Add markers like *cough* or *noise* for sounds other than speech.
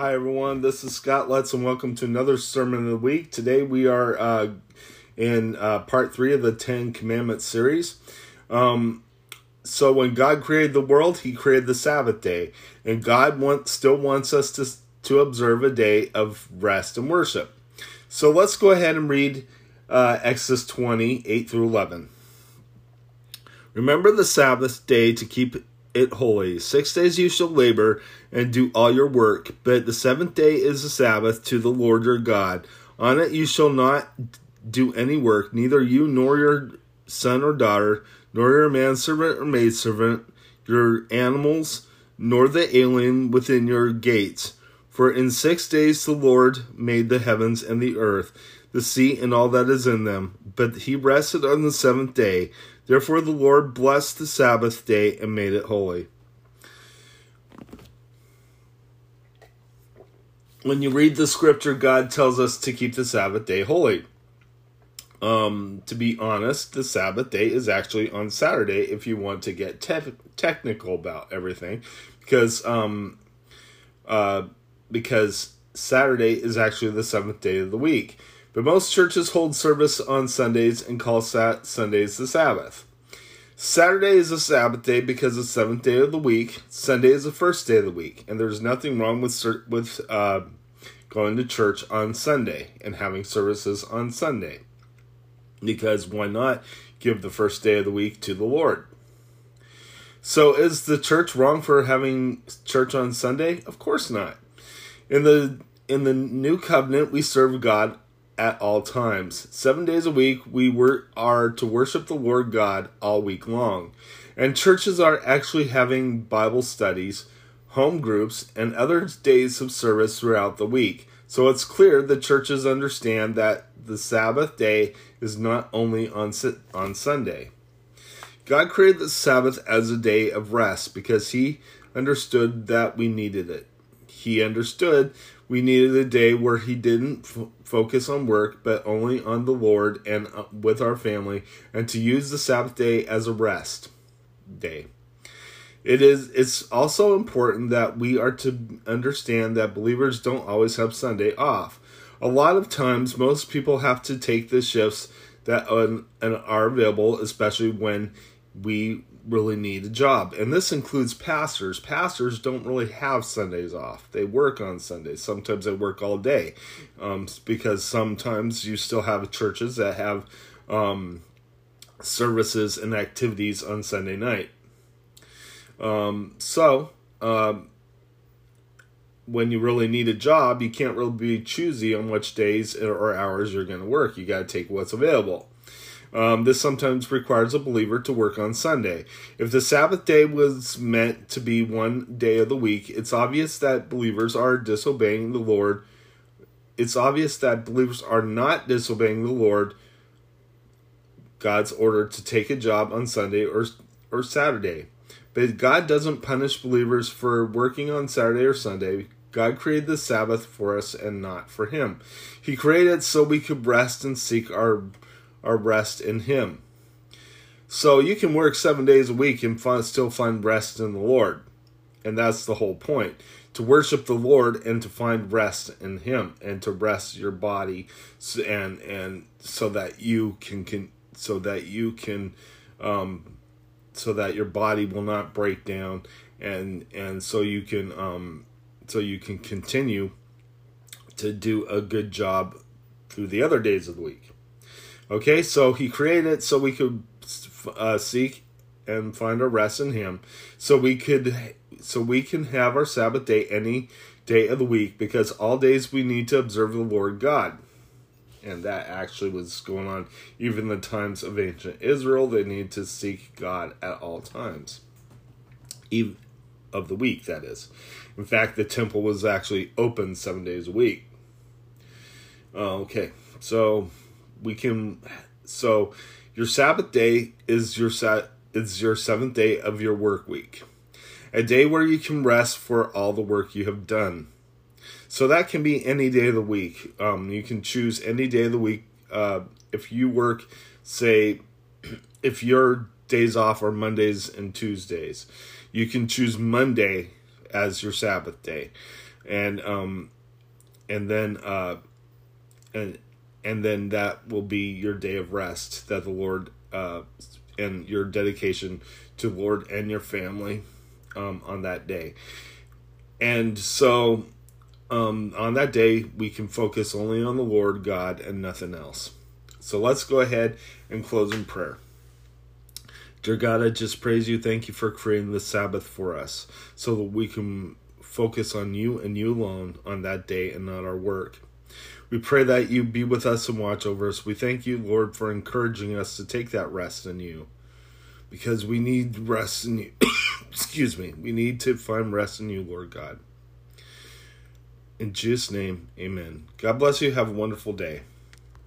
Hi, everyone. This is Scott Lutz, and welcome to another Sermon of the Week. Today we are uh, in uh, part three of the Ten Commandments series. Um, so, when God created the world, He created the Sabbath day, and God want, still wants us to, to observe a day of rest and worship. So, let's go ahead and read uh, Exodus 20 8 through 11. Remember the Sabbath day to keep it holy. Six days you shall labor and do all your work, but the seventh day is the Sabbath to the Lord your God. On it you shall not do any work, neither you nor your son or daughter, nor your manservant or maidservant, your animals, nor the alien within your gates. For in six days the Lord made the heavens and the earth, the sea and all that is in them. But he rested on the seventh day. Therefore the Lord blessed the Sabbath day and made it holy. When you read the scripture, God tells us to keep the Sabbath day holy. Um, to be honest, the Sabbath day is actually on Saturday if you want to get te- technical about everything, because um, uh, because Saturday is actually the seventh day of the week. But most churches hold service on Sundays and call Sundays the Sabbath. Saturday is a Sabbath day because it's the seventh day of the week. Sunday is the first day of the week, and there's nothing wrong with with uh, going to church on Sunday and having services on Sunday. Because why not give the first day of the week to the Lord? So is the church wrong for having church on Sunday? Of course not. In the in the new covenant, we serve God at all times. Seven days a week, we were, are to worship the Lord God all week long. And churches are actually having Bible studies, home groups, and other days of service throughout the week. So it's clear the churches understand that the Sabbath day is not only on, on Sunday. God created the Sabbath as a day of rest because He understood that we needed it. He understood we needed a day where he didn't f- focus on work but only on the Lord and uh, with our family and to use the Sabbath day as a rest day. It is it's also important that we are to understand that believers don't always have Sunday off. A lot of times most people have to take the shifts that are available especially when we really need a job. And this includes pastors. Pastors don't really have Sundays off. They work on Sundays. Sometimes they work all day um, because sometimes you still have churches that have um, services and activities on Sunday night. Um, so, um, when you really need a job, you can't really be choosy on which days or hours you're going to work. You got to take what's available. Um, this sometimes requires a believer to work on Sunday. If the Sabbath day was meant to be one day of the week, it's obvious that believers are disobeying the Lord. It's obvious that believers are not disobeying the Lord, God's order to take a job on Sunday or, or Saturday. But God doesn't punish believers for working on Saturday or Sunday. God created the Sabbath for us and not for Him. He created it so we could rest and seek our our rest in Him. So you can work seven days a week and find, still find rest in the Lord. And that's the whole point to worship the Lord and to find rest in Him and to rest your body and and so that you can, can so that you can um, so that your body will not break down and and so you can um, so you can continue to do a good job through the other days of the week. Okay, so he created it so we could uh, seek and find our rest in him. So we could so we can have our Sabbath day any day of the week because all days we need to observe the Lord God. And that actually was going on even the times of ancient Israel. They need to seek God at all times. Even of the week, that is. In fact, the temple was actually open seven days a week. Uh, okay, so we can so your Sabbath day is your set is your seventh day of your work week. A day where you can rest for all the work you have done. So that can be any day of the week. Um, you can choose any day of the week. Uh, if you work, say, *clears throat* if your days off are Mondays and Tuesdays, you can choose Monday as your Sabbath day. and um, and then uh, and and then that will be your day of rest that the Lord uh, and your dedication to Lord and your family um, on that day. And so um, on that day, we can focus only on the Lord God and nothing else. So let's go ahead and close in prayer. Dear God, I just praise you. Thank you for creating the Sabbath for us so that we can focus on you and you alone on that day and not our work. We pray that you be with us and watch over us. We thank you, Lord, for encouraging us to take that rest in you because we need rest in you. *coughs* Excuse me. We need to find rest in you, Lord God. In Jesus' name, amen. God bless you. Have a wonderful day.